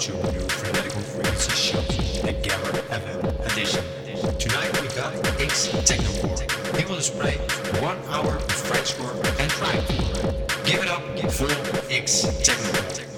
to a new Fanatical Frequency show, the Gamma FM edition. Tonight we got X Technocore. He will display one hour of Frenchcore and drive. Give it up for X Technocore.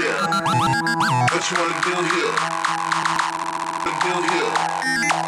here? What you wanna do here? What you wanna do here?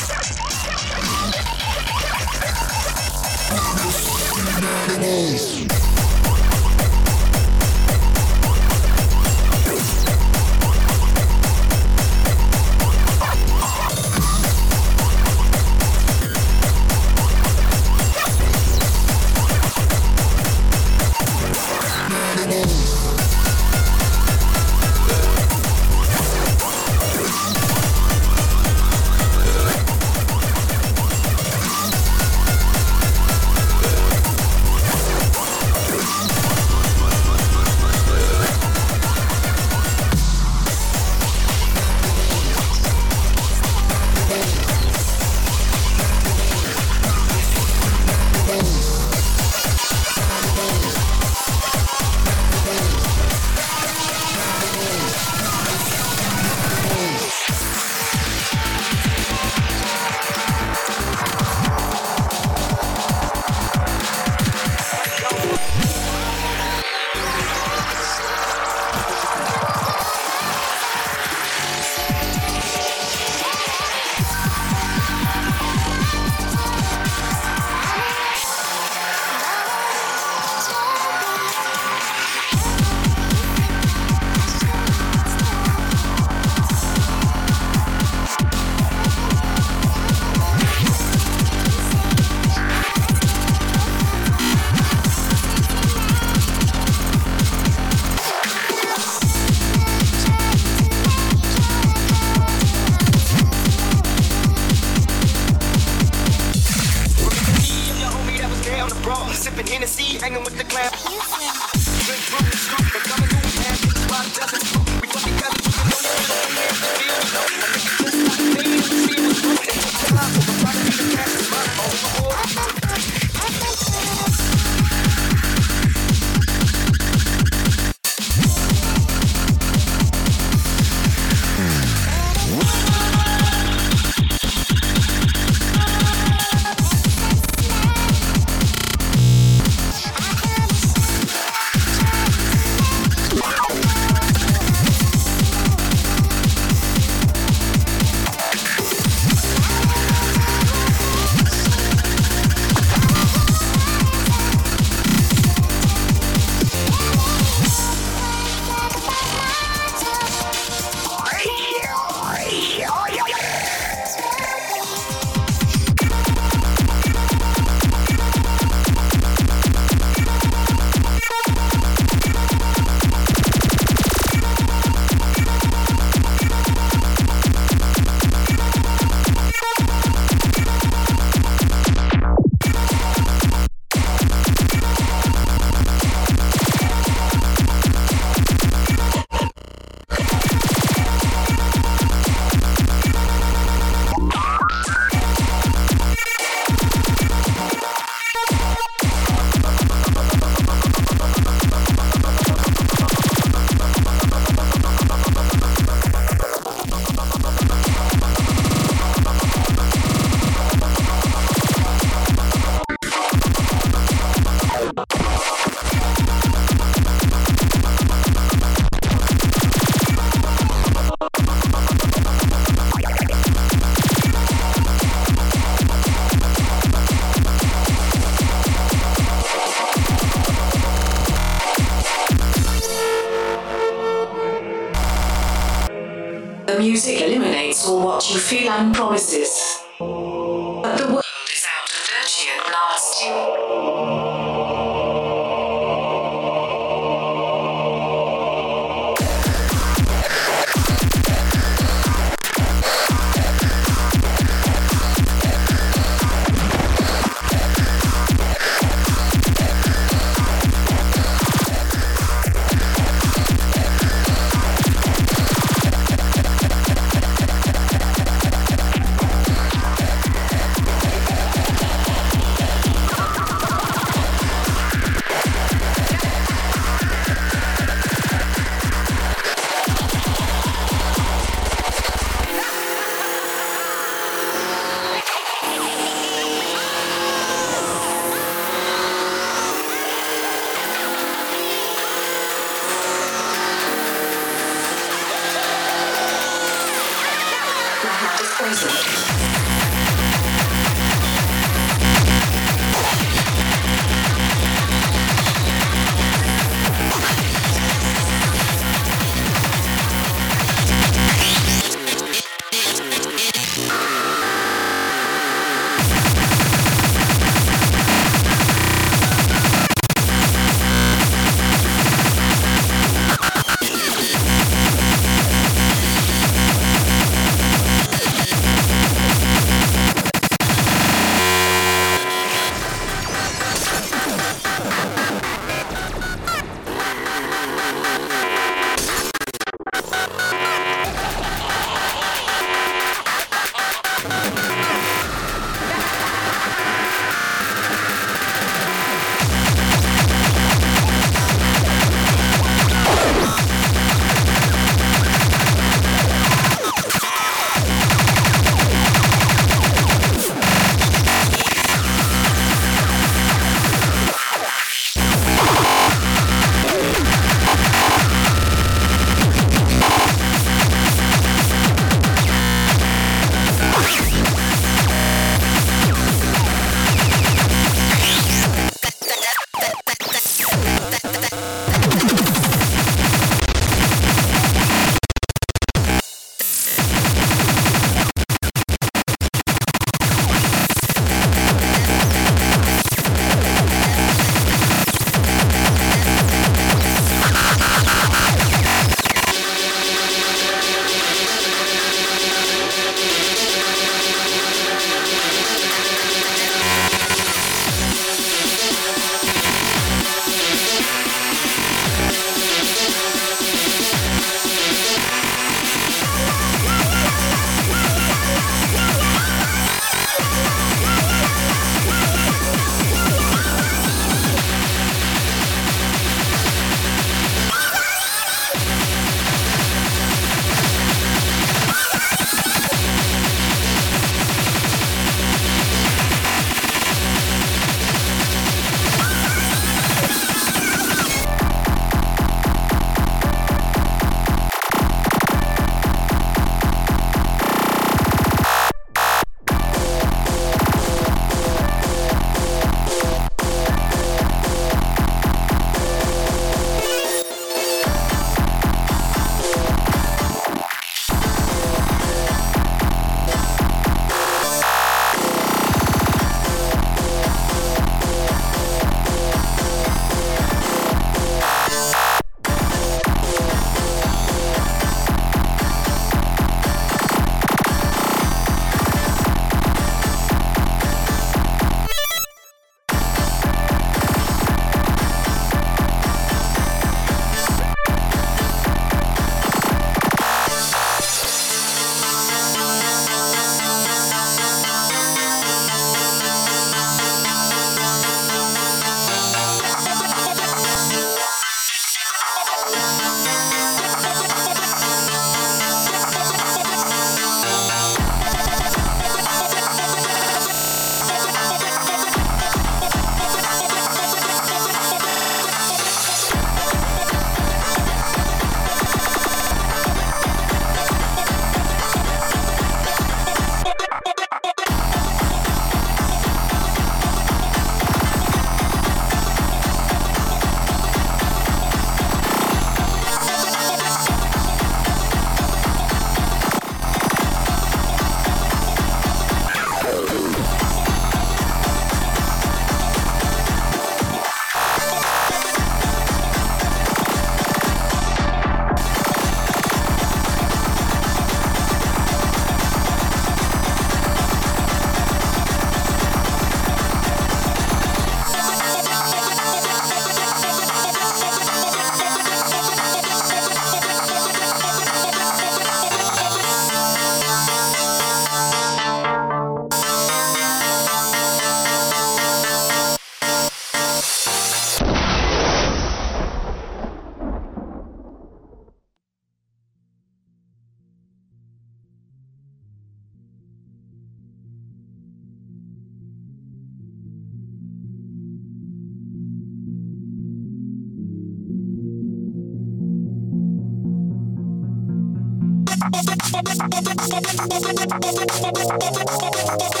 ペタペタペタペタペタペタペタ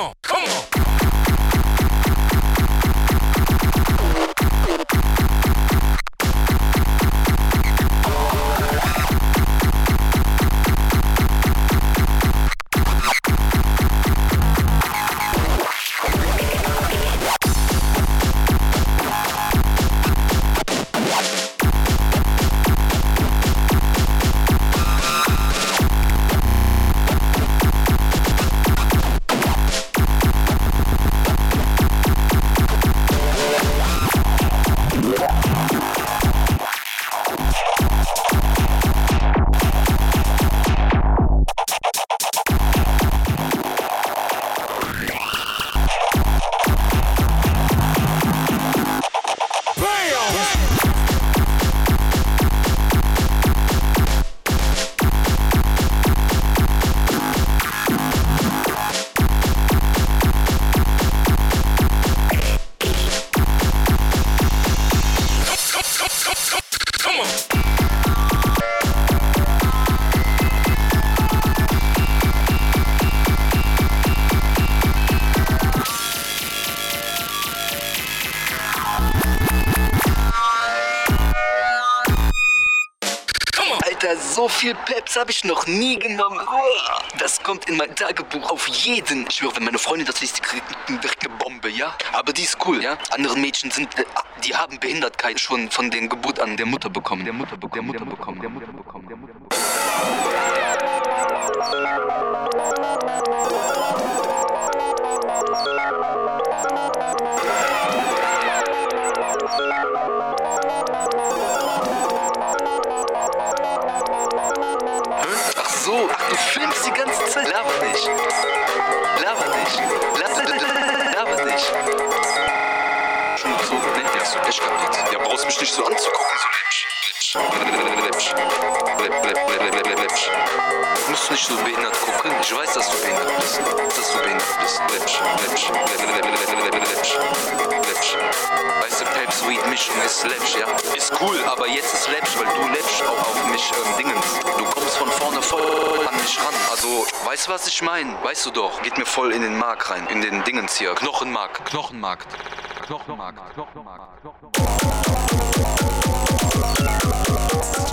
come on. Come so viel Peps habe ich noch nie genommen. Das kommt in mein Tagebuch auf jeden. Ich schwöre, wenn meine Freundin das liest, die kriegt eine Bombe, ja? Aber die ist cool, ja? Andere Mädchen sind, äh, die haben Behindertkeit schon von der Geburt an der Mutter bekommen. Der Mutter der Mutter bekommen, der Mutter so, ach du filmst die ganze Zeit. Laber nicht. Laber nicht. Laber, laber, laber nicht. Schon gezogen? Ne, hast du Pech gehabt. Ja, brauchst mich nicht so anzugucken, so läppsch. Läppsch. Läppsch. Läpp, läpp, läpp, läpp, läpp, läppsch. Du musst nicht so behindert gucken. Ich weiß, dass du behindert bist. Dass du behindert bist. Läppsch. Läppsch. Läpp, läpp, läpp, läpp, läpp, läppsch. Läppsch. Weißt du, Peps Weed Mischung ist läppsch, ja? Ist cool, aber jetzt ist läppsch, weil du läppsch auch auf mich ähm, Dingens. Du kommst von vorne voll an mich ran. Also, weißt du, was ich meine? Weißt du doch. Geht mir voll in den Mark rein. In den Dingens hier. Knochenmark. Knochenmark. Knochenmark. Knochenmark. Knochenmark. Was?